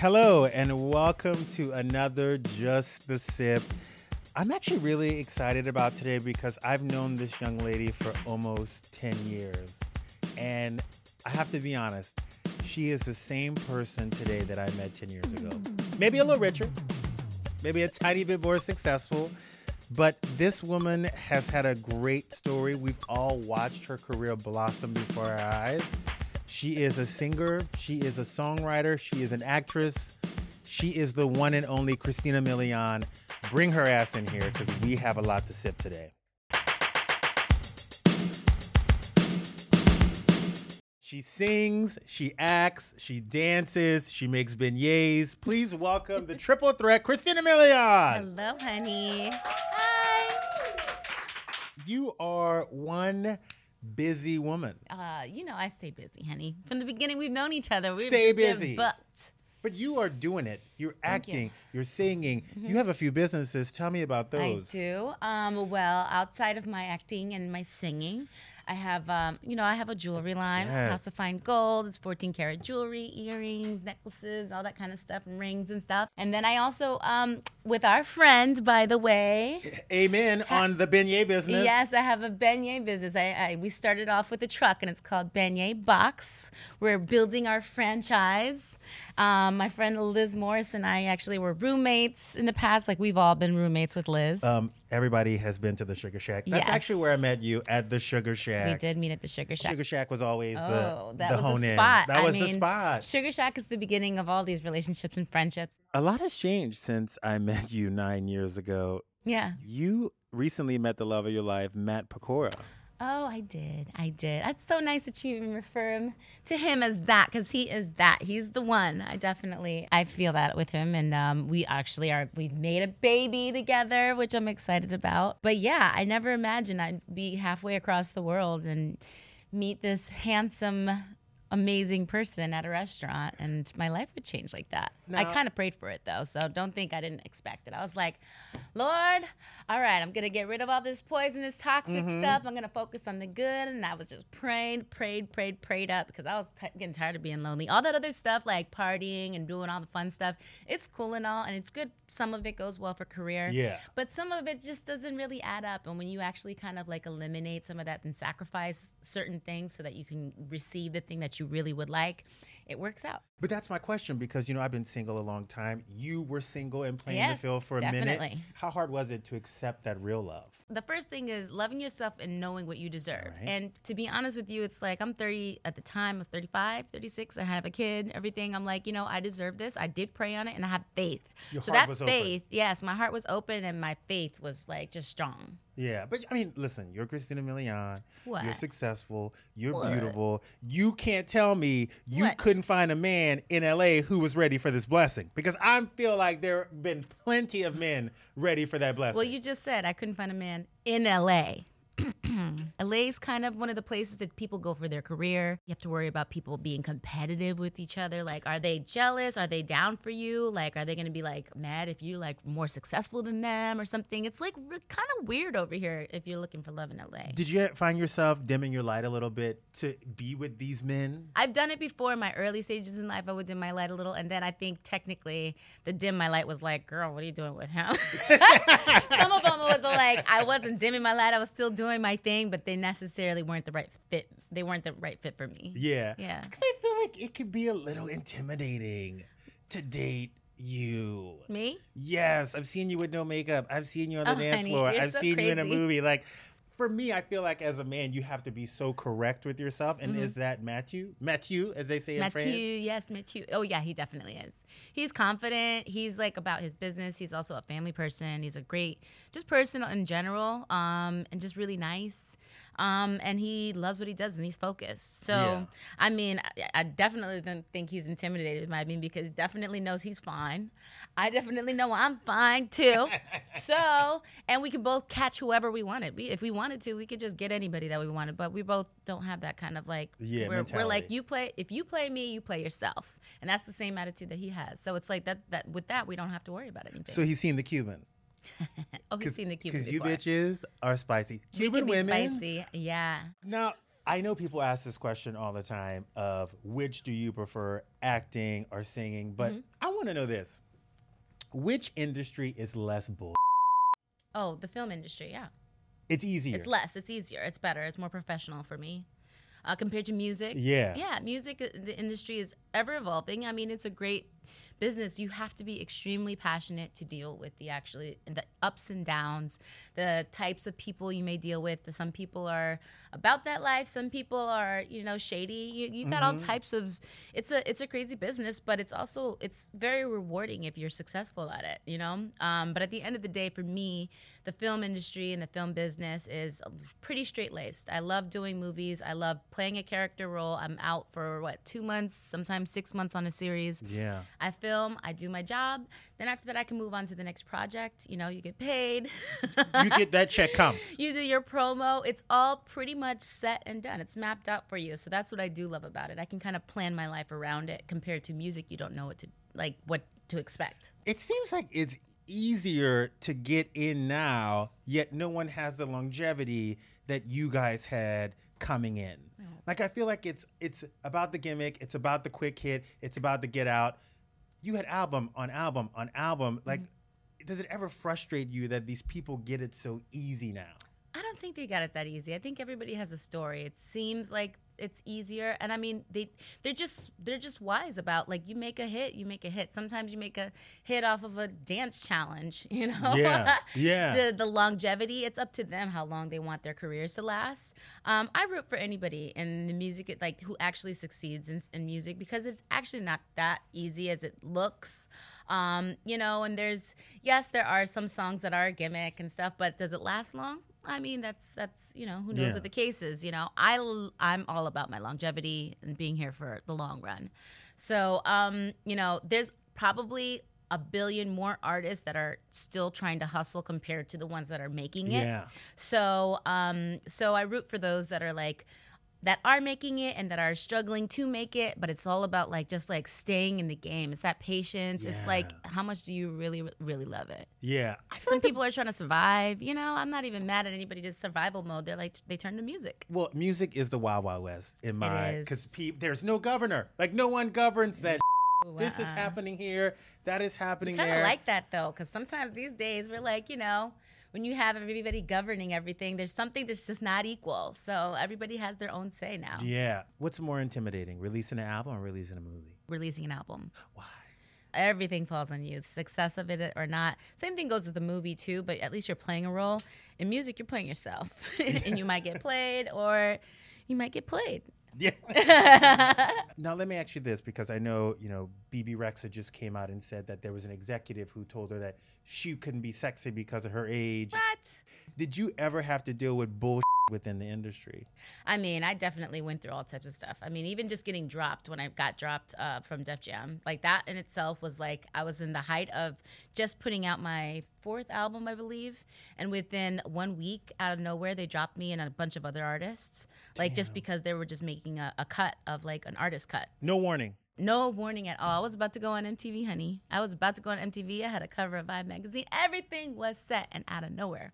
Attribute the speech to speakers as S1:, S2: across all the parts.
S1: Hello, and welcome to another Just the Sip. I'm actually really excited about today because I've known this young lady for almost 10 years. And I have to be honest, she is the same person today that I met 10 years ago. Maybe a little richer, maybe a tiny bit more successful, but this woman has had a great story. We've all watched her career blossom before our eyes. She is a singer, she is a songwriter, she is an actress. She is the one and only Christina Milian. Bring her ass in here because we have a lot to sip today. She sings, she acts, she dances, she makes beignets. Please welcome the triple threat, Christina Milian.
S2: Hello, honey. Hi.
S1: You are one busy woman.
S2: Uh, you know, I stay busy, honey. From the beginning, we've known each other. We've
S1: Stay busy.
S2: booked.
S1: But you are doing it. You're acting, you. are singing. You have a few businesses. Tell me about those.
S2: I do. Um, well, outside of my acting and my singing, I have, um, you know, I have a jewelry line,
S1: Yes.
S2: House of Fine Gold. It's 14 karat jewelry, earrings, necklaces, all that kind of stuff, and rings and stuff. And then I also, um, with our friend, by the way,
S1: Amen on the beignet business.
S2: Yes, I have a beignet business. I, I we started off with a truck, and it's called Beignet Box. We're building our franchise. Um, my friend Liz Morris and I actually were roommates in the past. Like we've all been roommates with Liz.
S1: Um, everybody has been to the Sugar Shack. That's
S2: Yes.
S1: actually where I met you at the Sugar Shack.
S2: we did meet at the Sugar Shack.
S1: Sugar Shack was always
S2: Oh,
S1: the
S2: that
S1: the
S2: was
S1: hone
S2: the
S1: in.
S2: spot.
S1: That
S2: I
S1: was the
S2: mean,
S1: spot.
S2: Sugar Shack is the beginning of all these relationships and friendships.
S1: A lot has changed since I met you nine years ago.
S2: Yeah.
S1: You recently met the love of your life, Matt Pokora.
S2: Oh, I did. I did. That's so nice that you even refer him to him as that because he is that. He's the one. I definitely I feel that with him, and um, we actually are. We've made a baby together, which I'm excited about. But yeah, I never imagined I'd be halfway across the world and meet this handsome. Amazing person at a restaurant, and my life would change like that. I kind of prayed for it though, so don't think I didn't expect it. I was like, Lord, all right, I'm gonna get rid of all this poisonous, toxic mm-hmm. stuff. I'm gonna focus on the good. And I was just praying, prayed, prayed, prayed up because I was t- getting tired of being lonely. All that other stuff, like partying and doing all the fun stuff, it's cool and all, and it's good. Some of it goes well for career.
S1: Yeah.
S2: But some of it just doesn't really add up. And when you actually kind of like eliminate some of that and sacrifice certain things so that you can receive the thing that you really would like, it works out.
S1: But that's my question because you know I've been single a long time. You were single and playing
S2: Yes,
S1: the field for a minute. How hard was it to accept that real love?
S2: The first thing is loving yourself and knowing what you deserve.
S1: Right.
S2: And to be honest with you, it's like I'm 30 at the time, I was 35, 36, I have a kid, everything. I'm like, you know, I deserve this. I did pray on it and I have faith.
S1: Your
S2: so
S1: heart
S2: that
S1: was open.
S2: faith, yes, my heart was open and my faith was like just strong.
S1: Yeah, but I mean, listen, you're Christina Milian.
S2: What?
S1: You're successful. You're
S2: What?
S1: beautiful. You can't tell me you
S2: What?
S1: couldn't find a man in LA who was ready for this blessing because I feel like there have been plenty of men ready for that blessing.
S2: Well, you just said I couldn't find a man in LA. LA is kind of one of the places that people go for their career. You have to worry about people being competitive with each other. Like, are they jealous? Are they down for you? Like, are they going to be like mad if you're like more successful than them or something? It's like kind of weird over here if you're looking for love in LA.
S1: Did you find yourself dimming your light a little bit to be with these men?
S2: I've done it before in my early stages in life. I would dim my light a little, and then I think technically the dim my light was like, "Girl, what are you doing with him?" Some of them was like I wasn't dimming my light; I was still doing my thing, but they necessarily weren't the right fit. They weren't the right fit for me.
S1: Yeah.
S2: Yeah.
S1: Because I feel like it could be a little intimidating to date you.
S2: Me?
S1: Yes, I've seen you with no makeup. I've seen you on the
S2: Oh,
S1: dance
S2: honey,
S1: floor. I've
S2: so
S1: seen you in a movie. Like, for me, I feel like as a man, you have to be so correct with yourself. And is that Matthew? Matthew, as they say in
S2: Matthew,
S1: France.
S2: yes, Matthew. Oh yeah, he definitely is. He's confident. He's like about his business. He's also a family person. He's a great, just person in general, um, and just really nice. Um, and he loves what he does and he's focused. So,
S1: Yeah.
S2: I mean, I, I definitely don't think he's intimidated by me because he definitely knows he's fine. I definitely know I'm fine too. so, and we could both catch whoever we wanted. We, if we wanted to, we could just get anybody that we wanted. But we both don't have that kind of like,
S1: Yeah,
S2: we're, we're like you play if you play me you play yourself and that's the same attitude that he has so it's like that that with that we don't have to worry about anything
S1: So he's seen the Cuban.
S2: Oh he's seen the Cuban
S1: Because you bitches are spicy. Cuban women.
S2: spicy yeah
S1: Now, I know people ask this question all the time of which do you prefer, acting or singing? But
S2: Mm-hmm.
S1: I want to know this. Which industry is less bull?
S2: oh the film industry yeah
S1: It's easier.
S2: it's less it's easier it's better it's more professional for me uh, compared to music
S1: Yeah.
S2: yeah music uh, the industry is ever evolving i mean it's a great business you have to be extremely passionate to deal with the actually the ups and downs the types of people you may deal with. Some people are about that life some people are you know shady. You, you got all types of it's a it's a crazy business but it's also it's very rewarding if you're successful at it you know? Um, but at the end of the day for me the film industry and the film business is pretty straight laced i love doing movies i love playing a character role i'm out for what two months sometimes six months on a series
S1: Yeah.
S2: I film, I do my job. Then after that, I can move on to the next project. You know, you get paid.
S1: You get that check comes.
S2: you do your promo. It's all pretty much set and done. It's mapped out for you. So that's what I do love about it. I can kind of plan my life around it compared to music. You don't know what to like, what to expect.
S1: It seems like it's easier to get in now, yet no one has the longevity that you guys had coming in. Like I feel like it's it's about the gimmick, it's about the quick hit, it's about the get out. You had album on album on album. Mm-hmm. Like does it ever frustrate you that these people get it so easy now?
S2: I don't think they got it that easy. I think everybody has a story. It seems like it's easier, and I mean they they're just they're just wise about like you make a hit, you make a hit. Sometimes you make a hit off of a dance challenge, you know.
S1: Yeah, yeah.
S2: the the longevity, it's up to them how long they want their careers to last. Um, I root for anybody in the music, like who actually succeeds in, in music because it's actually not that easy as it looks. Um, you know, and there's yes, there are some songs that are a gimmick and stuff, but does it last long? I mean, that's that's you know who knows
S1: Yeah.
S2: what the case is. You know, I I'm all about my longevity and being here for the long run. So um, you know, there's probably a billion more artists that are still trying to hustle compared to the ones that are making it.
S1: Yeah.
S2: So um, so I root for those that are like that are making it and that are struggling to make it, but it's all about like just like staying in the game. It's that patience. It's like how much do you really really love it?
S1: Yeah.
S2: Some
S1: like the-
S2: people are trying to survive. You know, I'm not even mad at anybody just survival mode. They're like they turn to music.
S1: well, music is the wild wild west in my because there's no governor. Like no one governs that. This is
S2: uh-uh.
S1: happening here. That is happening
S2: of like that though, because sometimes these days we're like, you know, when you have everybody governing everything, there's something that's just not equal. So everybody has their own say now.
S1: Yeah. What's more intimidating, releasing an album or releasing a movie?
S2: Releasing an album.
S1: Why?
S2: everything falls on you the success of it or not same thing goes with the movie too but at least you're playing a role in music you're playing yourself and you might get played or you might get played
S1: Yeah. now let me ask you this because I know you know Bebe Rexha just came out and said that there was an executive who told her that she couldn't be sexy because of her age.
S2: what
S1: Did you ever have to deal with bullshit within the industry?
S2: I mean, I definitely went through all types of stuff. I mean, even just getting dropped when I got dropped uh, from Def Jam, like that in itself was like I was in the height of just putting out my fourth album, I believe, and within one week, out of nowhere, they dropped me and a bunch of other artists, like just because they were just making a, a cut of like an artist cut.
S1: No warning.
S2: No warning at all. I was about to go on MTV, honey. I was about to go on MTV. I had a cover of Vibe magazine. Everything was set, and out of nowhere.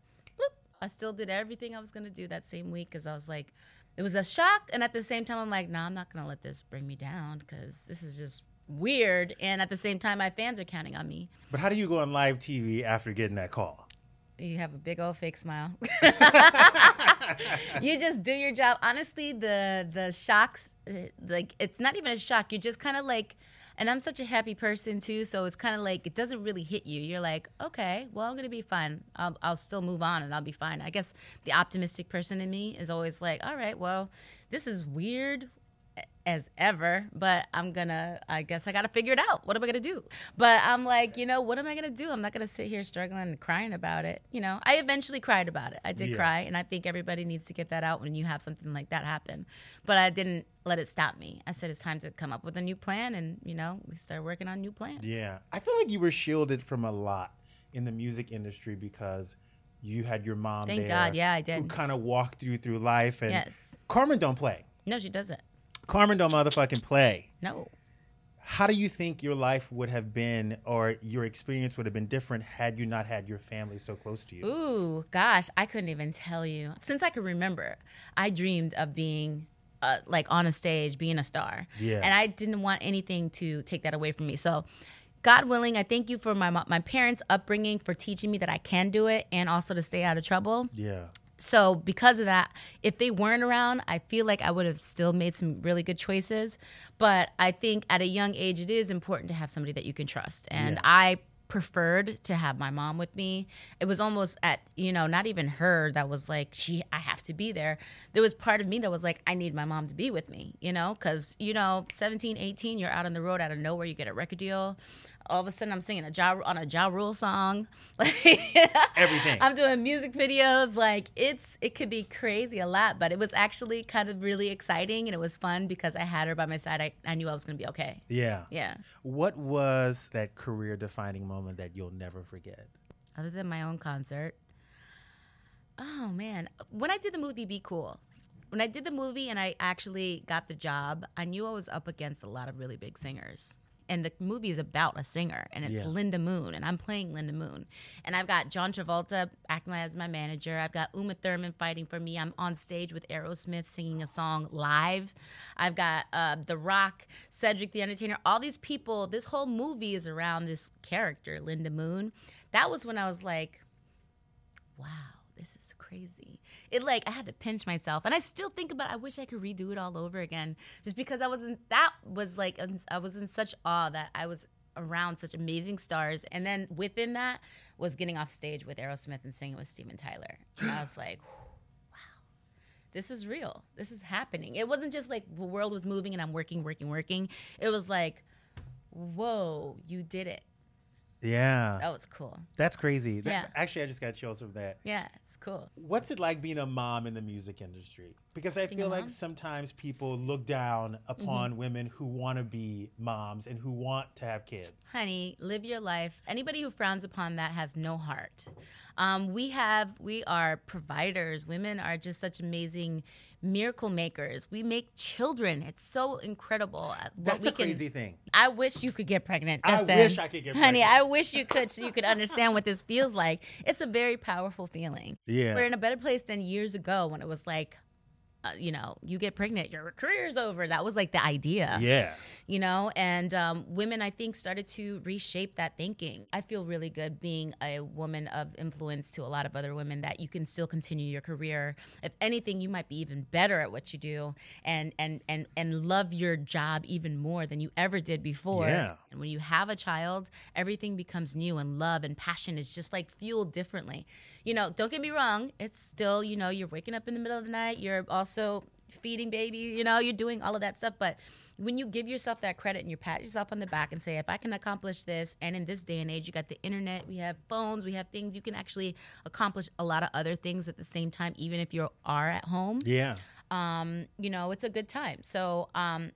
S2: I still did everything I was gonna do that same week because I was like, it was a shock, and at the same time, I'm like, nah, I'm not gonna let this bring me down because this is just weird. And at the same time, my fans are counting on me.
S1: But how do you go on live TV after getting that call?
S2: You have a big old fake smile. you just do your job. Honestly, the the shocks, uh, like it's not even a shock. You just kind of like, And I'm such a happy person too, so it's kind of like it doesn't really hit you. You're like, okay, well, I'm gonna be fine. I'll, I'll still move on and I'll be fine. I guess the optimistic person in me is always like, all right, well, this is weird as ever, but I'm gonna, I guess I gotta figure it out. What am I gonna do? But I'm like, you know, what am I gonna do? I'm not gonna sit here struggling and crying about it. You know, I eventually cried about it. I did
S1: Yeah.
S2: cry, and I think everybody needs to get that out when you have something like that happen. But I didn't let it stop me. I said it's time to come up with a new plan, and, you know, we started working on new plans.
S1: Yeah. I feel like you were shielded from a lot in the music industry because you had your mom
S2: Thank
S1: there
S2: God, yeah, I did.
S1: Who kind of walked you through life. And
S2: Yes.
S1: Carmen don't play.
S2: No, she doesn't.
S1: Carmen don't motherfucking play.
S2: No.
S1: How do you think your life would have been or your experience would have been different had you not had your family so close to you?
S2: Ooh, gosh, I couldn't even tell you. Since I could remember, I dreamed of being uh, like on a stage, being a star.
S1: Yeah.
S2: And I didn't want anything to take that away from me. So, God willing, I thank you for my my parents' upbringing for teaching me that I can do it and also to stay out of trouble.
S1: Yeah.
S2: So because of that, if they weren't around, I feel like I would have still made some really good choices. But I think at a young age, it is important to have somebody that you can trust. And
S1: Yeah.
S2: I preferred to have my mom with me. It was almost at, you know, not even her that was like, she, to be there. There was part of me that was like, I need my mom to be with me, you know, because, you know, 17, 18, you're out on the road out of nowhere, you get a record deal. All of a sudden, I'm singing a ja, on a Ja Rule song.
S1: Everything.
S2: I'm doing music videos. Like it's it could be crazy a lot, but it was actually kind of really exciting and it was fun because I had her by my side. I, I knew I was gonna be okay.
S1: Yeah.
S2: Yeah.
S1: What was that career defining moment that you'll never forget?
S2: Other than my own concert. Oh man. When I did the movie Be Cool. When I did the movie and I actually got the job, I knew I was up against a lot of really big singers. And the movie is about a singer, and it's
S1: Yeah.
S2: Linda Moon, and I'm playing Linda Moon. And I've got John Travolta acting as my manager. I've got Uma Thurman fighting for me. I'm on stage with Aerosmith singing a song live. I've got uh, The Rock, Cedric the Entertainer. All these people. This whole movie is around this character, Linda Moon. That was when I was like, wow, this is crazy. It like I had to pinch myself, and I still think about. I wish I could redo it all over again, just because I wasn't. That was like I was in such awe that I was around such amazing stars, and then within that was getting off stage with Aerosmith and singing with Steven Tyler. And I was like. wow, This is real. This is happening. It wasn't just like the world was moving and I'm working, working, working. It was like, whoa, you did it.
S1: Yeah.
S2: That was cool.
S1: That's crazy. That-
S2: Yeah.
S1: Actually, I just got chills from that.
S2: Yeah, it's cool.
S1: What's it like being a mom in the music industry? Because I
S2: Being
S1: feel like sometimes people look down upon
S2: Mm-hmm.
S1: women who want to be moms and who want to have kids.
S2: honey, live your life. Anybody who frowns upon that has no heart. Um, we have, we are providers. Women are just such amazing miracle makers. We make children. It's so incredible. uh, what
S1: That's
S2: we
S1: a crazy thing.
S2: I wish you could get pregnant.
S1: I
S2: Justin.
S1: wish I could get pregnant.
S2: Honey,
S1: pregnant.
S2: I wish you could so you could understand what this feels like. It's a very powerful feeling.
S1: Yeah.
S2: We're in a better place than years ago when it was like, uh, you know, you get pregnant, your career's over. That was like the idea
S1: Yeah.
S2: you know and um, women i think started to reshape that thinking i feel really good being a woman of influence to a lot of other women that you can still continue your career if anything you might be even better at what you do and and and and love your job even more than you ever did before
S1: Yeah.
S2: and when you have a child everything becomes new and love and passion is just like fueled differently you know don't get me wrong it's still you know you're waking up in the middle of the night you're also feeding baby you know you're doing all of that stuff but when you give yourself that credit and you pat yourself on the back and say if i can accomplish this and in this day and age you got the internet we have phones we have things you can actually accomplish a lot of other things at the same time even if you are at home
S1: Yeah.
S2: um, you know, it's a good time. So, um,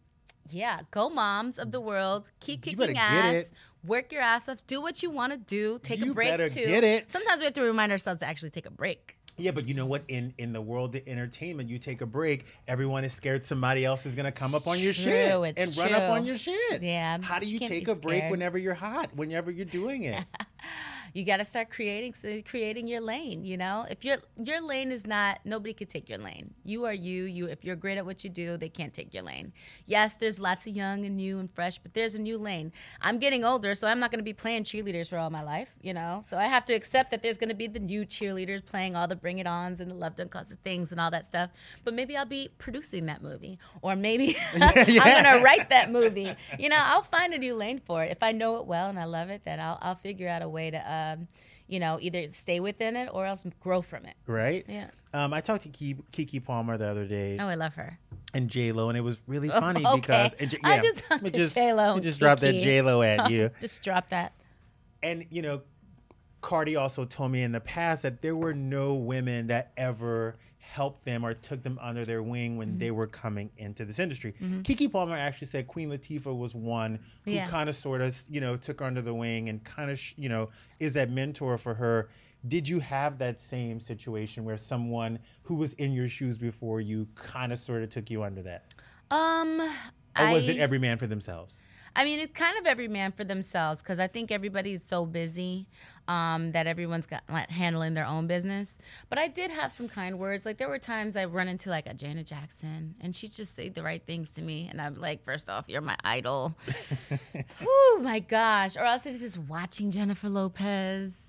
S2: yeah, go moms of the world. Keep kicking ass. Work your ass off. Do what you want to do. Take
S1: You
S2: a break
S1: better
S2: too.
S1: get it.
S2: Sometimes we have to remind ourselves to actually take a break.
S1: Yeah, but you know what? In in the world of entertainment, you take a break. Everyone is scared somebody else is gonna come up on your
S2: true,
S1: shit
S2: it's
S1: and run up on your shit.
S2: Yeah,
S1: How do
S2: you
S1: you take a break whenever you're hot? Whenever you're doing it?
S2: you got to start creating creating your lane. You know, if your your lane is not, nobody could take your lane. You are you. You if you're great at what you do, they can't take your lane. Yes, there's lots of young and new and fresh, but there's a new lane. I'm getting older, so I'm not going to be playing cheerleaders for all my life. You know, so I have to accept that there's going to be the new cheerleaders playing all the Bring It Ons and the Love Don't Cost a Things and all that stuff. But maybe I'll be producing that movie, or maybe I'm going to write that movie. You know, I'll find a new lane for it if I know it well and I love it. Then I'll I'll figure out a way to. Uh, Um, you know, either stay within it or else grow from it.
S1: Right?
S2: Yeah.
S1: Um, I talked to Keke, Palmer the other day
S2: Oh, I love her.
S1: and J Lo, and it was really funny
S2: okay.
S1: because and J-
S2: I
S1: yeah,
S2: just
S1: let
S2: talked
S1: just, me
S2: and
S1: just drop that. J Lo at you.
S2: Just drop that.
S1: and you know, Cardi also told me in the past that there were no women that ever helped them or took them under their wing when
S2: Mm-hmm.
S1: they were coming into this industry. Keke Palmer actually said Queen Latifah was one who
S2: Yeah.
S1: kind of sort of, you know, took her under the wing and kind of, you know, is that mentor for her. Did you have that same situation where someone who was in your shoes before you kind of sort of took you under that?
S2: Um,
S1: Or was
S2: I,
S1: it every man for themselves?
S2: I mean, it's kind of every man for themselves because I think everybody's so busy um, that everyone's got like, handling their own business. But I did have some kind words. Like there were times I run into like a Janet Jackson, and she'd just say the right things to me, and I'm like, first off, you're my idol. oh my gosh! Or also just watching Jennifer Lopez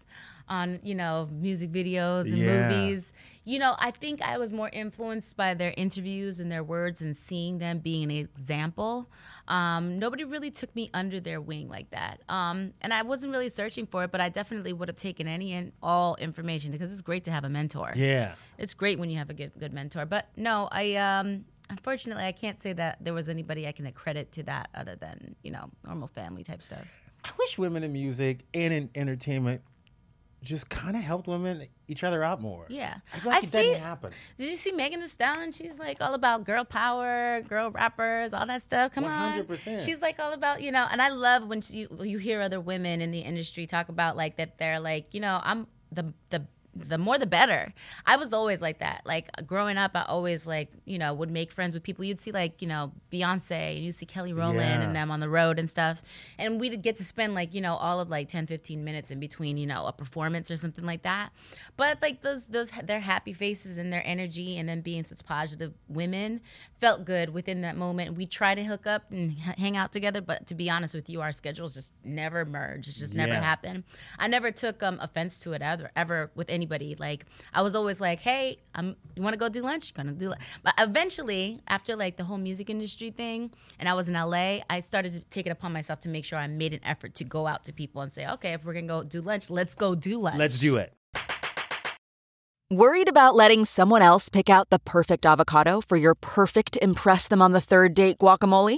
S2: on you know music videos and
S1: Yeah.
S2: movies. You know, I think I was more influenced by their interviews and their words and seeing them being an example. Um, nobody really took me under their wing like that. Um, and I wasn't really searching for it, but I definitely would have taken any and all information because it's great to have a mentor.
S1: Yeah.
S2: It's great when you have a good good mentor. But no, I um unfortunately I can't say that there was anybody I can accredit to that other than, you know, normal family type stuff.
S1: I wish women in music and in entertainment just kind of helped women each other out more.
S2: Yeah.
S1: I feel like
S2: I
S1: it doesn't
S2: see-
S1: happen.
S2: Did you see Megan Thee Stallion? She's like all about girl power, girl rappers, all that stuff. Come on,
S1: 100%.
S2: She's like all about you know, and I love when she, you hear other women in the industry talk about like that. They're like, you know, I'm the the the more the better. I was always like that. Like growing up, I always like you know would make friends with people. You'd see like you know Beyonce, and you'd see Kelly Rowland
S1: Yeah.
S2: and them on the road and stuff, and we'd get to spend like you know all of like 10, 15 minutes in between you know a performance or something like that. But like those those their happy faces and their energy, and then being such positive women felt good within that moment. We try to hook up and hang out together, but to be honest with you, our schedules just never merged. It just never
S1: Yeah.
S2: happened. I never took um, offense to it ever, ever with anybody. Like I was always like, "Hey, um, you want to go do lunch? You're gonna do it." But eventually, after like the whole music industry thing, and I was in LA, I started to take it upon myself to make sure I made an effort to go out to people and say, "Okay, if we're gonna go do lunch, let's go do lunch."
S1: Let's do it.
S3: Worried about letting someone else pick out the perfect avocado for your perfect Impress Them on the Third Date guacamole?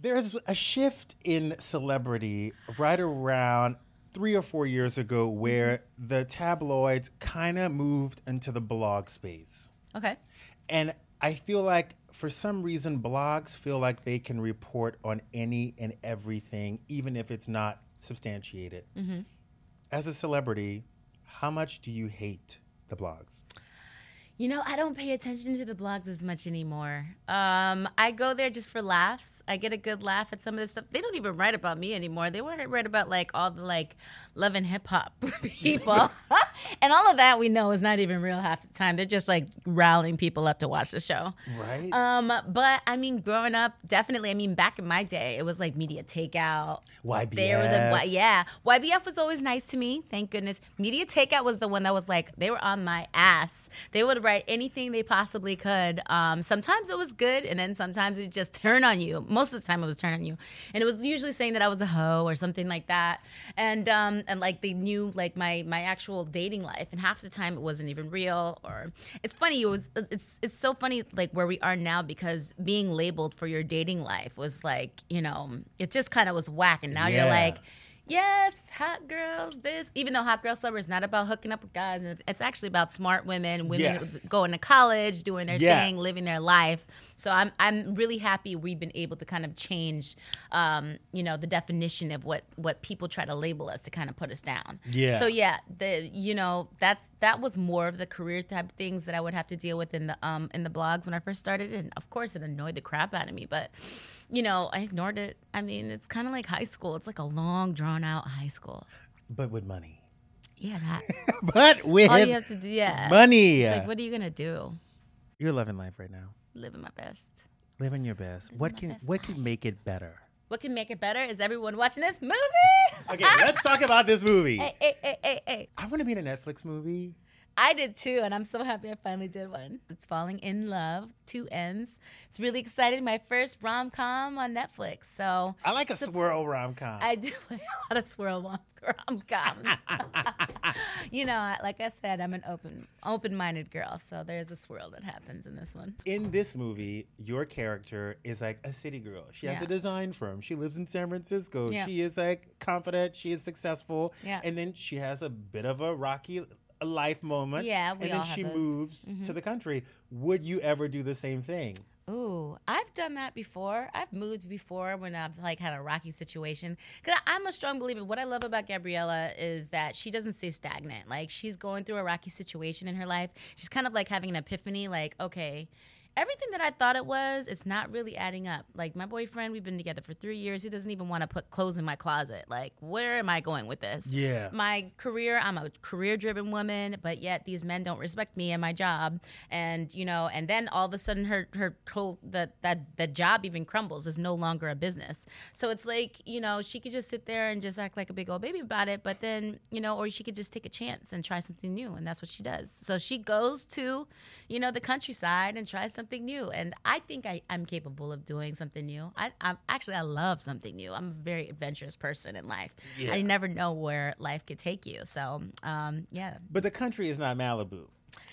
S1: There's a shift in celebrity right around three or four years ago where mm-hmm. the tabloids kind of moved into the blog space.
S2: Okay.
S1: And I feel like for some reason, blogs feel like they can report on any and everything, even if it's not substantiated. Mm-hmm. As a celebrity, how much do you hate the blogs?
S2: You know, I don't pay attention to the blogs as much anymore. Um, I go there just for laughs. I get a good laugh at some of the stuff. They don't even write about me anymore. They to write about like all the like love and hip hop people, and all of that we know is not even real half the time. They're just like rallying people up to watch the show.
S1: Right?
S2: Um, but I mean, growing up, definitely. I mean, back in my day, it was like media takeout.
S1: YBF.
S2: They were the yeah. YBF was always nice to me. Thank goodness. Media takeout was the one that was like they were on my ass. They would write anything they possibly could. Um, sometimes it was good, and then sometimes it just turned on you. Most of the time, it was turned on you, and it was usually saying that I was a hoe or something like that. And um, and like they knew like my my actual dating life, and half the time it wasn't even real. Or it's funny. It was it's it's so funny like where we are now because being labeled for your dating life was like you know it just kind of was whack, and now
S1: Yeah.
S2: you're like Yes, hot girls. This, even though Hot Girl Summer is not about hooking up with guys, it's actually about smart women, women
S1: Yes.
S2: going to college, doing their
S1: Yes.
S2: thing, living their life. So I'm I'm really happy we've been able to kind of change, um, you know, the definition of what what people try to label us to kind of put us down.
S1: Yeah.
S2: So yeah, the you know that's that was more of the career type things that I would have to deal with in the um in the blogs when I first started, and of course it annoyed the crap out of me, but. You know, I ignored it. I mean, it's kind of like high school. It's like a long, drawn out high school.
S1: But with money.
S2: Yeah, that.
S1: But with
S2: All you have to do, yeah.
S1: money.
S2: It's like, what are you gonna do?
S1: You're loving life right now.
S2: Living my best.
S1: Living your best. What can
S2: best
S1: what can make it better?
S2: What can make it better? Is everyone watching this movie?
S1: Okay, let's talk about this movie.
S2: Hey, hey, hey, hey, hey.
S1: I want to be in a Netflix movie.
S2: I did too, and I'm so happy I finally did one. It's Falling Inn Love, two ends. It's really exciting. My first rom com on Netflix. So
S1: I like a swirl rom com.
S2: I do play a lot of swirl rom coms. you know, like I said, I'm an open open minded girl, so there's a swirl that happens in this one.
S1: in this movie, your character is like a city girl. She has
S2: Yeah.
S1: a design firm. She lives in San Francisco.
S2: Yeah.
S1: She is like confident. She is successful.
S2: Yeah.
S1: And then she has a bit of a rocky life moment.
S2: Yeah, we
S1: And then
S2: have
S1: she
S2: those. Mm-hmm.
S1: moves to the country. Would you ever do the same thing?
S2: Ooh, I've done that before. I've moved before when I've like had a rocky situation. Cause I'm a strong believer. What I love about Gabriella is that she doesn't stay stagnant. Like she's going through a rocky situation in her life. She's kind of like having an epiphany. Like, okay, everything that I thought it was, it's not really adding up. Like my boyfriend, we've been together for three years. He doesn't even want to put clothes in my closet. Like, where am I going with this?
S1: Yeah.
S2: my career i'm a career driven woman but yet these men don't respect me and my job and you know and then all of a sudden her her whole that that the job even crumbles is no longer a business so it's like you know she could just sit there and just act like a big old baby about it but then you know or she could just take a chance and try something new and that's what she does so she goes to you know the countryside and tries something new and i think I, i'm capable of doing something new. I, i'm actually i love something new. I'm a very adventurous person in life.
S1: Yeah.
S2: i never know where life could take you. So um, yeah.
S1: But the country is not Malibu.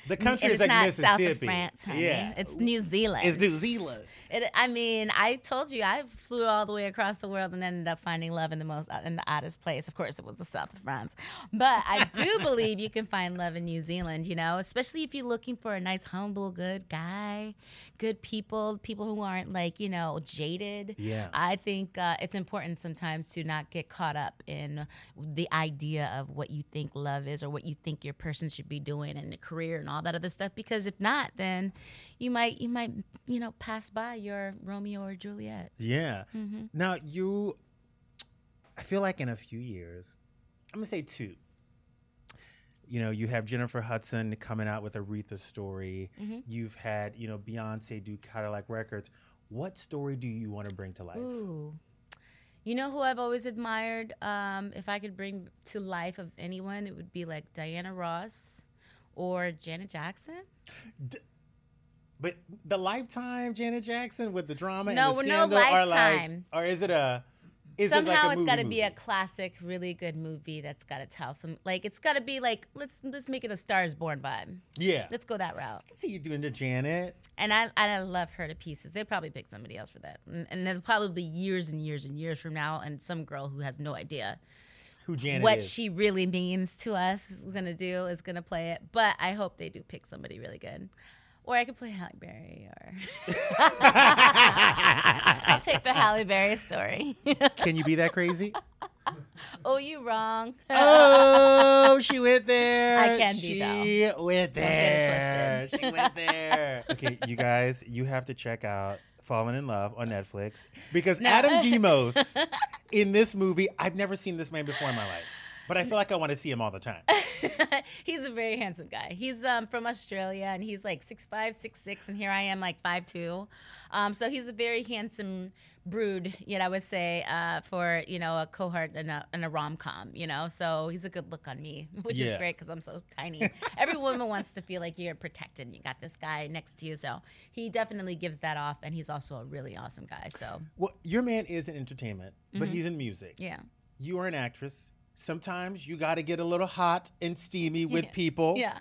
S1: The country
S2: and
S1: is
S2: it's
S1: like
S2: not
S1: Mississippi.
S2: south of France, honey.
S1: Yeah.
S2: It's New Zealand.
S1: It's New Zealand.
S2: It, I mean, I told you I flew all the way across the world and ended up finding love in the most in the oddest place. Of course, it was the south of France, but I do believe you can find love in New Zealand. You know, especially if you're looking for a nice, humble, good guy, good people, people who aren't like you know jaded.
S1: Yeah.
S2: I think uh, it's important sometimes to not get caught up in the idea of what you think love is or what you think your person should be doing in the career and all that other stuff. Because if not, then you might you might you know pass by your Romeo or Juliet.
S1: Yeah.
S2: Mm-hmm.
S1: Now you, I feel like in a few years, I'm gonna say two. You know, you have Jennifer Hudson coming out with Aretha's story.
S2: Mm-hmm.
S1: You've had you know Beyonce do Cadillac Records. What story do you want to bring to life?
S2: Ooh. You know who I've always admired? Um, if I could bring to life of anyone, it would be like Diana Ross or Janet Jackson.
S1: But the Lifetime Janet Jackson with the drama
S2: No,
S1: and the
S2: no
S1: scandal, or
S2: Lifetime.
S1: like, or is it a? Is
S2: Somehow
S1: it like a
S2: it's got to be a classic, really good movie that's got to tell some. Like it's got to be like let's let's make it a Stars Born vibe.
S1: Yeah.
S2: Let's go that route.
S1: I can see you doing the Janet.
S2: And I, and I love her to pieces. They'll probably pick somebody else for that. And, and then probably years and years and years from now, and some girl who has no idea
S1: Who Janet
S2: what
S1: is.
S2: she really means to us is going to do, is going to play it. But I hope they do pick somebody really good. Or I could play Halle Berry, or I'll take the Halle Berry story.
S1: Can you be that crazy?
S2: oh, you wrong.
S1: oh, she went there.
S2: I can be,
S1: She went
S2: get it
S1: there. She went there. okay, you guys, you have to check out Falling Inn Love on Netflix because
S2: No.
S1: Adam Demos in this movie, I've never seen this man before in my life. But I feel like I want to see him all the time.
S2: he's a very handsome guy. He's um, from Australia and he's like six five, six six, and here I am like five two. Um, so he's a very handsome brood, you know, I would say, uh, for you know a cohort and a, and a rom com. You know, so he's a good look on me, which is great because I'm so tiny. Every woman wants to feel like you're protected. You got this guy next to you, so he definitely gives that off, and he's also a really awesome guy. So
S1: Well, your man is in entertainment, but he's in music.
S2: yeah.
S1: You are an actress. Sometimes you got to get a little hot and steamy with people.
S2: Yeah.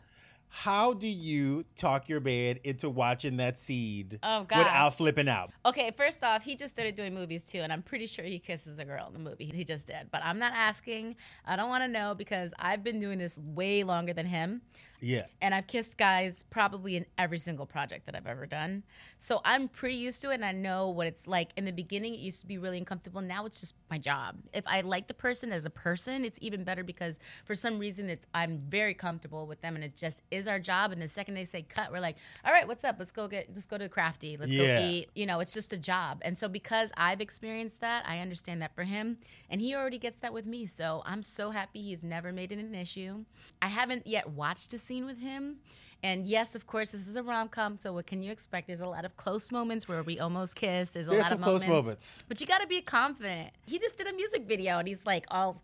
S1: How do you talk your man into watching that seed
S2: Oh, gosh.
S1: without flipping out?
S2: Okay, first off, he just started doing movies too, and I'm pretty sure he kisses a girl in the movie. He just did. But I'm not asking. I don't want to know because I've been doing this way longer than him.
S1: Yeah.
S2: And I've kissed guys probably in every single project that I've ever done. So I'm pretty used to it and I know what it's like. In the beginning, it used to be really uncomfortable. Now it's just my job. If I like the person as a person, it's even better because for some reason it's, I'm very comfortable with them and it just is our job. And the second they say cut, we're like, all right, what's up? Let's go get, let's go to Crafty. Let's
S1: Yeah.
S2: go eat. You know, it's just a job. And so because I've experienced that, I understand that for him. And he already gets that with me. So I'm so happy he's never made it an issue. I haven't yet watched a scene with him. And yes, of course, this is a rom com. So what can you expect? There's a lot of close moments where we almost kiss. There's a
S1: There's
S2: lot
S1: some
S2: of
S1: close
S2: moments,
S1: moments.
S2: But you got to be confident. He just did a music video and he's like all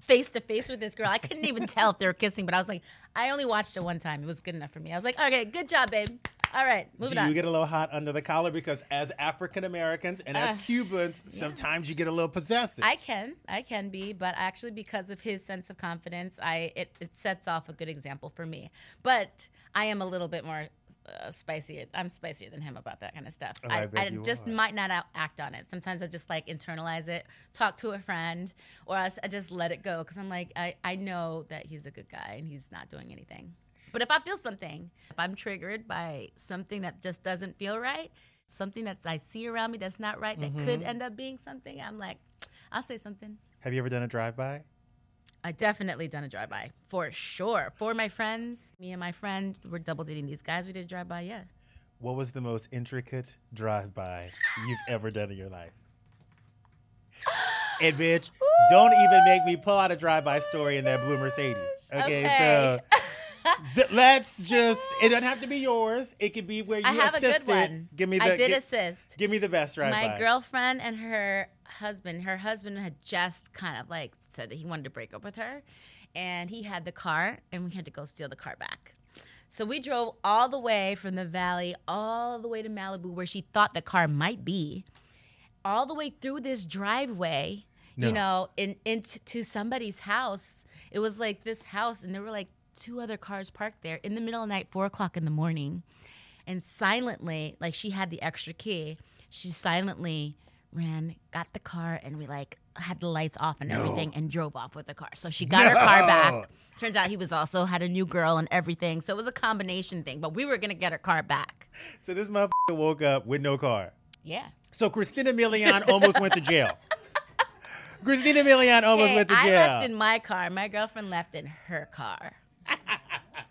S2: face to face with this girl. I couldn't even tell if they were kissing, but I was like, I only watched it one time. It was good enough for me. I was like, okay, good job, babe. All right, moving on.
S1: Do
S2: on.
S1: you get a little hot under the collar? Because as African Americans and as
S2: Uh,
S1: Cubans, sometimes you get a little possessive.
S2: I can, I can be, but actually because of his sense of confidence, I it, it sets off a good example for me. But I am a little bit more uh, spicier. I'm spicier than him about that kind of stuff.
S1: Oh, I
S2: I, I just
S1: are.
S2: might not act on it. Sometimes I just like internalize it, talk to a friend, or I just let it go because I'm like I I know that he's a good guy and he's not doing anything. But if I feel something, if I'm triggered by something that just doesn't feel right, something that I see around me that's not right, that could
S1: Mm-hmm.
S2: end up being something, I'm like, I'll say something.
S1: Have you ever done a drive-by?
S2: I definitely done a drive by for sure. For my friends, me and my friend we were double dating these guys. We did a drive by, yeah.
S1: What was the most intricate drive-by you've ever done in your life? And bitch, don't even make me pull out a drive-by story in that blue Mercedes. Okay,
S2: Okay.
S1: so let's just. It doesn't have to be yours. It could be where you
S2: I have a
S1: assisted.
S2: good one.
S1: Give me the.
S2: I did
S1: gi-
S2: assist.
S1: Give me the best drive-by.
S2: My girlfriend and her husband, her husband had just kind of like said that he wanted to break up with her. And he had the car, and we had to go steal the car back. So we drove all the way from the valley all the way to Malibu, where she thought the car might be, all the way through this driveway,
S1: No.
S2: you know, in into somebody's house. It was like this house, and there were like two other cars parked there in the middle of the night, four o'clock in the morning. And silently, like she had the extra key, she silently ran, got the car, and we like had the lights off and everything and drove off with the car. So she got her car back. Turns out he was also had a new girl and everything. So it was a combination thing, but we were gonna get her car back.
S1: So this motherfucker woke up with no car.
S2: Yeah.
S1: So Christina Milian almost went to jail. Christina Milian almost
S2: Hey,
S1: went to jail.
S2: I left in my car. My girlfriend left in her car.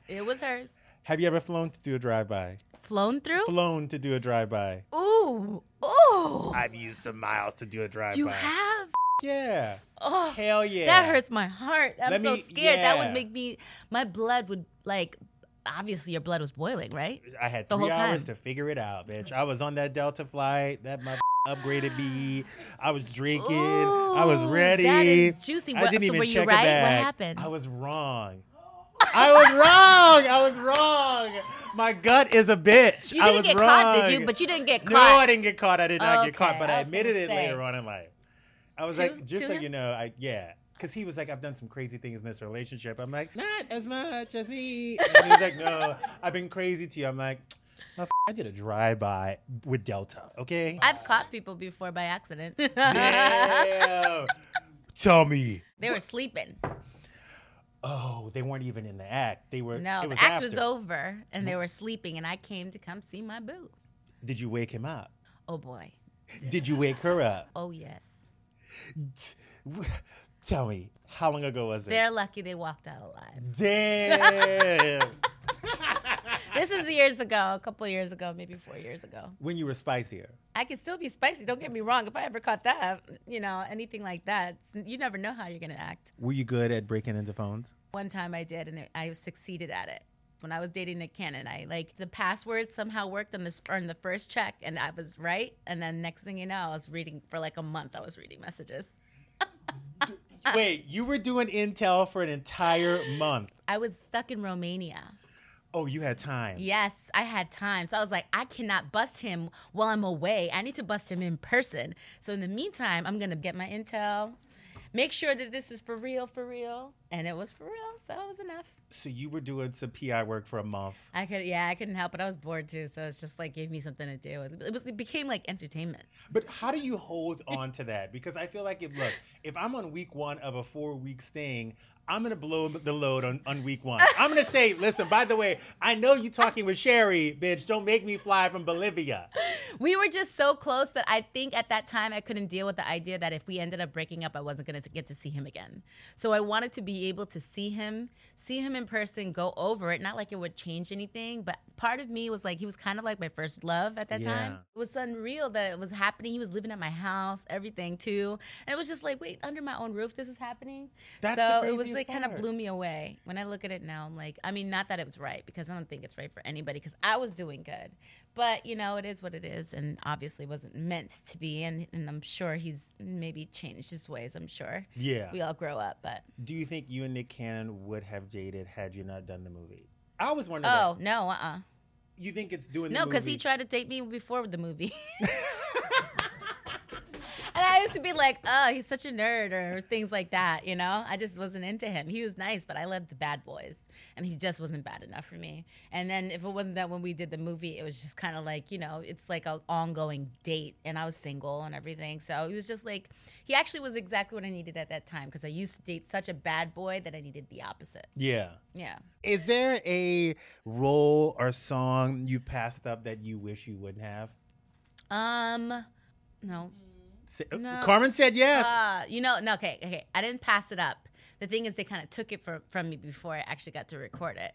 S2: It was hers.
S1: Have you ever flown to do a drive-by?
S2: Flown through?
S1: Flown to do a drive-by.
S2: Ooh. Ooh.
S1: I've used some miles to do a drive-by.
S2: You have?
S1: Yeah.
S2: Oh.
S1: Hell yeah.
S2: That hurts my heart. I'm
S1: Let
S2: so
S1: me-
S2: scared. That would make me. My blood would like. Obviously, your blood was boiling, right?
S1: I had
S2: the
S1: three
S2: whole
S1: hours
S2: time.
S1: to figure it out, bitch. I was on that Delta flight. That mother upgraded me. I was drinking. I was ready.
S2: that is juicy.
S1: I
S2: What-
S1: didn't
S2: so
S1: even
S2: were you
S1: check a
S2: right? What happened?
S1: I was wrong. I was wrong. I was wrong. My gut is a bitch.
S2: You
S1: I
S2: didn't
S1: was
S2: get
S1: wrong.
S2: caught, did you? But you didn't get caught. No.
S1: I didn't get caught. I did not get caught, but
S2: I
S1: I admitted it
S2: say.
S1: later on in life. I was
S2: Two-
S1: like, just so
S2: him?
S1: you know, I yeah. Because he was like, I've done some crazy things in this relationship. I'm like, not as much as me. And he was like, no, I've been crazy to you. I'm like, "Oh, f- I did a drive-by with Delta, okay?
S2: I've caught people before by accident.
S1: Damn. Tell me.
S2: they were sleeping.
S1: Oh, they weren't even in the act. They were.
S2: No, the act was over, and they were sleeping, and I came to come see my boo.
S1: Did you wake him up?
S2: Oh boy.
S1: Did you wake her up?
S2: Oh yes.
S1: Tell me, how long ago was it?
S2: They're lucky they walked out alive.
S1: Damn.
S2: This is years ago, a couple years ago, maybe four years ago.
S1: when you were spicier.
S2: I could still be spicy. Don't get me wrong. If I ever caught that, you know, anything like that, you never know how you're gonna act.
S1: Were you good at breaking into phones?
S2: One time I did, and I succeeded at it. When I was dating Nick Cannon, I like the password somehow worked on this on the first check, and I was right. And then next thing you know, I was reading for like a month. I was reading messages.
S1: Wait, you were doing intel for an entire month.
S2: I was stuck in Romania.
S1: Oh, you had time.
S2: Yes, I had time. So I was like, I cannot bust him while I'm away. I need to bust him in person. So in the meantime, I'm going to get my intel, make sure that this is for real, for real. And it was for real. So it was enough.
S1: So you were doing some PI work for a month.
S2: I could, yeah, I couldn't help it. I was bored too, so it's just like gave me something to do. It was, it became like entertainment.
S1: But how do you hold on to that? Because I feel like if look, if I'm on week one of a four week sting, I'm gonna blow the load on, on week one. I'm gonna say, listen, by the way, I know you talking with Sherry, bitch. Don't make me fly from Bolivia.
S2: We were just so close that I think at that time I couldn't deal with the idea that if we ended up breaking up, I wasn't gonna get to see him again. So I wanted to be able to see him, see him in person, go over it. Not like it would change anything, but part of me was like, he was kind of like my first love at that
S1: Yeah.
S2: time. It was unreal that it was happening. He was living at my house, everything too, and it was just like, wait, under my own roof, this is happening.
S1: That's
S2: so it was
S1: craziest
S2: like kind of blew me away. When I look at it now, I'm like, I mean, not that it was right because I don't think it's right for anybody because I was doing good, but you know, it is what it is, and obviously wasn't meant to be. And, and I'm sure he's maybe changed his ways. I'm sure.
S1: Yeah.
S2: We all grow up, but
S1: Do you think you and Nick Cannon would have dated had you not done the movie? I was wondering.
S2: oh
S1: that.
S2: no, uh, uh
S1: you think it's doing
S2: no, because he tried to date me before the movie. And I used to be like, oh, he's such a nerd or things like that, you know? I just wasn't into him. He was nice, but I loved bad boys. And he just wasn't bad enough for me. And then if it wasn't that when we did the movie, it was just kind of like, you know, it's like an ongoing date. And I was single and everything. So it was just like, he actually was exactly what I needed at that time because I used to date such a bad boy that I needed the opposite.
S1: Yeah.
S2: Yeah.
S1: Is there a role or song you passed up that you wish you wouldn't have?
S2: Um, no. No.
S1: Carmen said yes.
S2: Uh, you know, no, okay, okay. I didn't pass it up. The thing is, they kind of took it for, from me before I actually got to record it.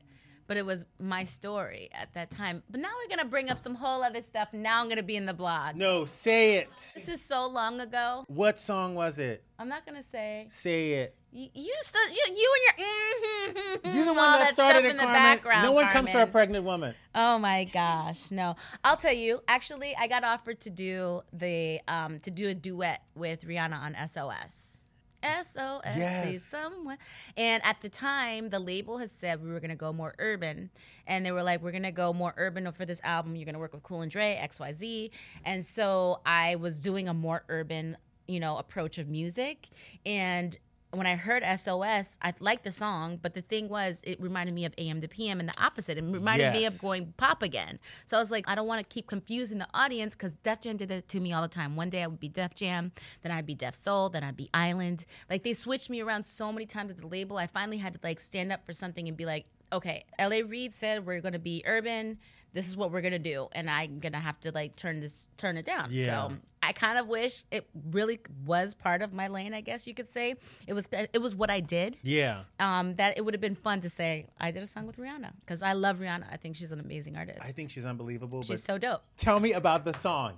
S2: But it was my story at that time. But now we're gonna bring up some whole other stuff. Now I'm gonna be in the blog.
S1: no, say it.
S2: This is so long ago.
S1: What song was it?
S2: I'm not gonna say.
S1: Say it.
S2: You, you, you, you and your mm-hmm,
S1: You're the one that,
S2: that
S1: started
S2: in the background.
S1: no one comes for a pregnant woman.
S2: Oh my gosh, no! I'll tell you. Actually, I got offered to do the um to do a duet with Rihanna on SOS. SOS,
S1: Yes.
S2: please someone. And at the time, the label has said we were gonna go more urban, and they were like, "We're gonna go more urban for this album. You're gonna work with Cool and Dre, X Y Z." And so I was doing a more urban, you know, approach of music, and when I heard SOS, I liked the song, but the thing was, it reminded me of AM to PM and the opposite. It reminded me of going pop again. So I was like, I don't want to keep confusing the audience because Def Jam did that to me all the time. One day I would be Def Jam, then I'd be Def Soul, then I'd be Island. Like they switched me around so many times at the label. I finally had to like stand up for something and be like, okay, LA Reid said we're gonna be urban. This is what we're gonna do, and I'm gonna have to like turn this, turn it down.
S1: Yeah.
S2: So I kind of wish it really was part of my lane. I guess you could say it was. It was what I did.
S1: Yeah.
S2: Um, that it would have been fun to say I did a song with Rihanna because I love Rihanna. I think she's an amazing artist.
S1: I think she's unbelievable.
S2: she's so dope.
S1: tell me about the song.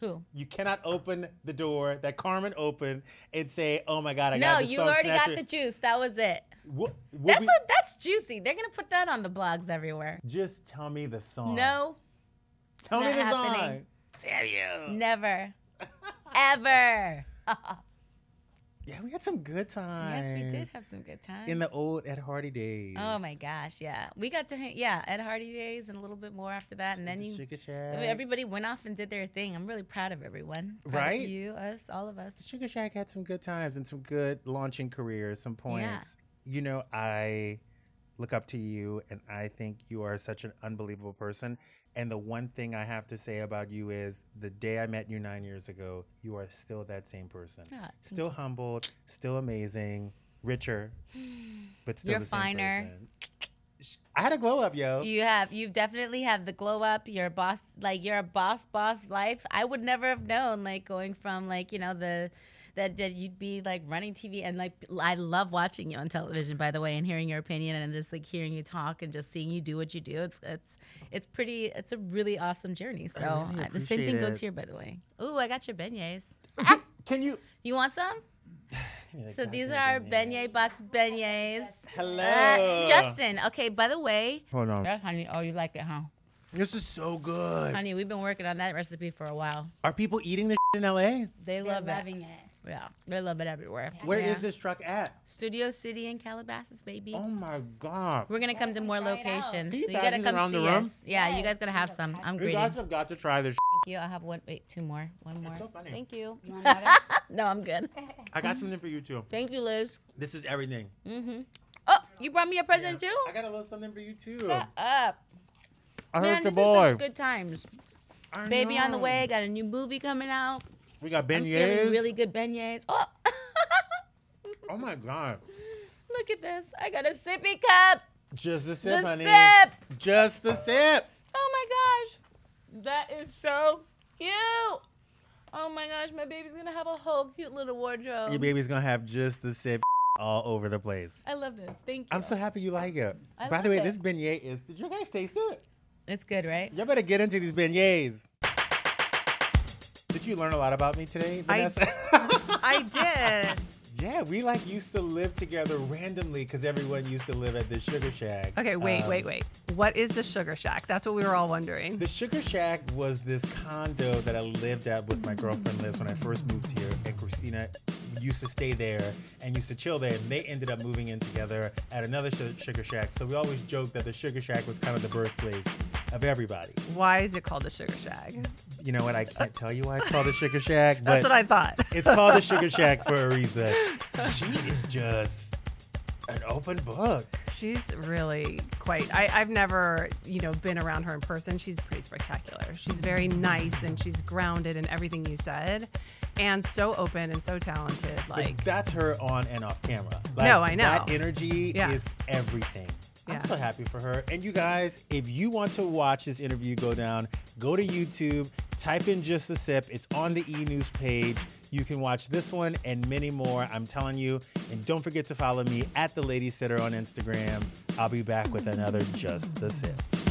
S2: Who?
S1: You cannot open the door that Carmen opened and say, "Oh my God, I
S2: No,
S1: got the juice.
S2: No, you
S1: song
S2: already got the juice. That was it.
S1: What, what
S2: That's
S1: we-
S2: a, that's juicy. They're gonna put that on the blogs everywhere.
S1: just tell me the song.
S2: No,
S1: tell me
S2: not
S1: the
S2: happening.
S1: song. Damn you.
S2: never, ever.
S1: Yeah, we had some good times.
S2: Yes, we did have some good times.
S1: in the old Ed Hardy days.
S2: Oh my gosh, yeah. We got to hang, yeah, Ed Hardy days and a little bit more after that, and then you.
S1: Sugar Shack.
S2: everybody went off and did their thing. I'm really proud of everyone. Proud of
S1: Right?
S2: you, us, all of us.
S1: Sugar Shack had some good times and some good launching careers, some points. You know, I look up to you and I think you are such an unbelievable person. And the one thing I have to say about you is the day I met you nine years ago, you are still that same person.
S2: Ah,
S1: still humbled, still amazing, richer, but still
S2: You're
S1: the same
S2: finer.
S1: person. I had a glow up, yo.
S2: You have you definitely have the glow up. You're a boss, like you're a boss, boss life. I would never have known, like going from like you know the that that you'd be like running TV and like I love watching you on television, by the way, and hearing your opinion and just like hearing you talk and just seeing you do what you do. It's it's it's pretty. It's a really awesome journey. So
S1: really
S2: uh, the same thing
S1: appreciate
S2: goes here, by the way. Ooh, I got your beignets.
S1: Can you?
S2: You want some? So these are our beignet box beignets.
S1: Hello.
S2: Uh, Justin. Okay, by the way.
S1: Hold on.
S2: Yeah, honey. Oh, you like it, huh?
S1: This is so good.
S2: Honey, we've been working on that recipe for a while.
S1: Are people eating this in LA?
S2: They love it.
S4: loving it.
S2: Yeah, they love it everywhere.
S1: Where is
S2: Yeah.
S1: this truck at?
S2: Studio City in Calabasas, baby.
S1: Oh my God.
S2: We're gonna come to more
S4: try it out.
S2: locations.
S1: Can you
S2: So you gotta
S1: these
S2: come
S1: around the
S2: see
S1: room?
S2: us. Yeah, you
S4: Yes,
S2: guys gotta have some. I'm greedy.
S1: You
S2: greedy.
S1: guys have got to try this.
S2: Thank you. I have one. Wait, two more. One more.
S1: so funny.
S2: Thank you.
S4: You want another?
S2: No, I'm good.
S1: I got something for you too.
S2: Thank you, Liz.
S1: This is everything.
S2: Mm-hmm. Oh, you brought me a present too?
S1: I got a little something for you too.
S2: Shut up.
S1: I
S2: Man,
S1: heard the
S2: this
S1: boy.
S2: is such good times.
S1: I
S2: Baby on the
S1: know.
S2: way, got a new movie coming out.
S1: We got beignets.
S2: really good beignets. Oh,
S1: oh my god.
S2: look at this. I got a sippy cup.
S1: Just the sip,
S2: The
S1: honey.
S2: sip.
S1: Just the sip.
S2: Oh my gosh. That is so cute. Oh my gosh, my baby's gonna have a whole cute little wardrobe.
S1: Your baby's gonna have just the sip all over the place.
S2: I love this. Thank you.
S1: I'm so happy you like it.
S2: I
S1: By the way,
S2: it.
S1: this beignet is. Did you guys taste it?
S2: It's good, right?
S1: Y'all better get into these beignets. Did you learn a lot about me today,
S4: I-
S1: Vanessa?
S4: I did.
S1: yeah, we like used to live together randomly because everyone used to live at the Sugar Shack.
S4: Okay, wait,
S1: Um,
S4: wait, wait. What is the Sugar Shack? That's what we were all wondering.
S1: The Sugar Shack was this condo that I lived at with my girlfriend Liz when I first moved here, and Christina used to stay there and used to chill there. And they ended up moving in together at another Su- Sugar Shack. So we always joked that the Sugar Shack was kind of the birthplace of everybody.
S4: Why is it called the Sugar Shack?
S1: You know what? I can't tell you why it's called the Sugar Shack, but
S4: That's what I thought.
S1: it's called the Sugar Shack for a reason. She is just an open book.
S4: She's really quite. I, I've never, you know, been around her in person. She's pretty spectacular. She's very nice and she's grounded in everything you said, and so open and so talented.
S1: But
S4: Like,
S1: that's her on and off camera.
S4: No, I know.
S1: That energy
S4: Yeah.
S1: is everything. I'm so happy for her. And you guys, if you want to watch this interview go down, go to YouTube, type in just a sip. It's on the e news page. You can watch this one and many more. I'm telling you. And don't forget to follow me at the Lady Sitter on Instagram. I'll be back with another Just the Sip.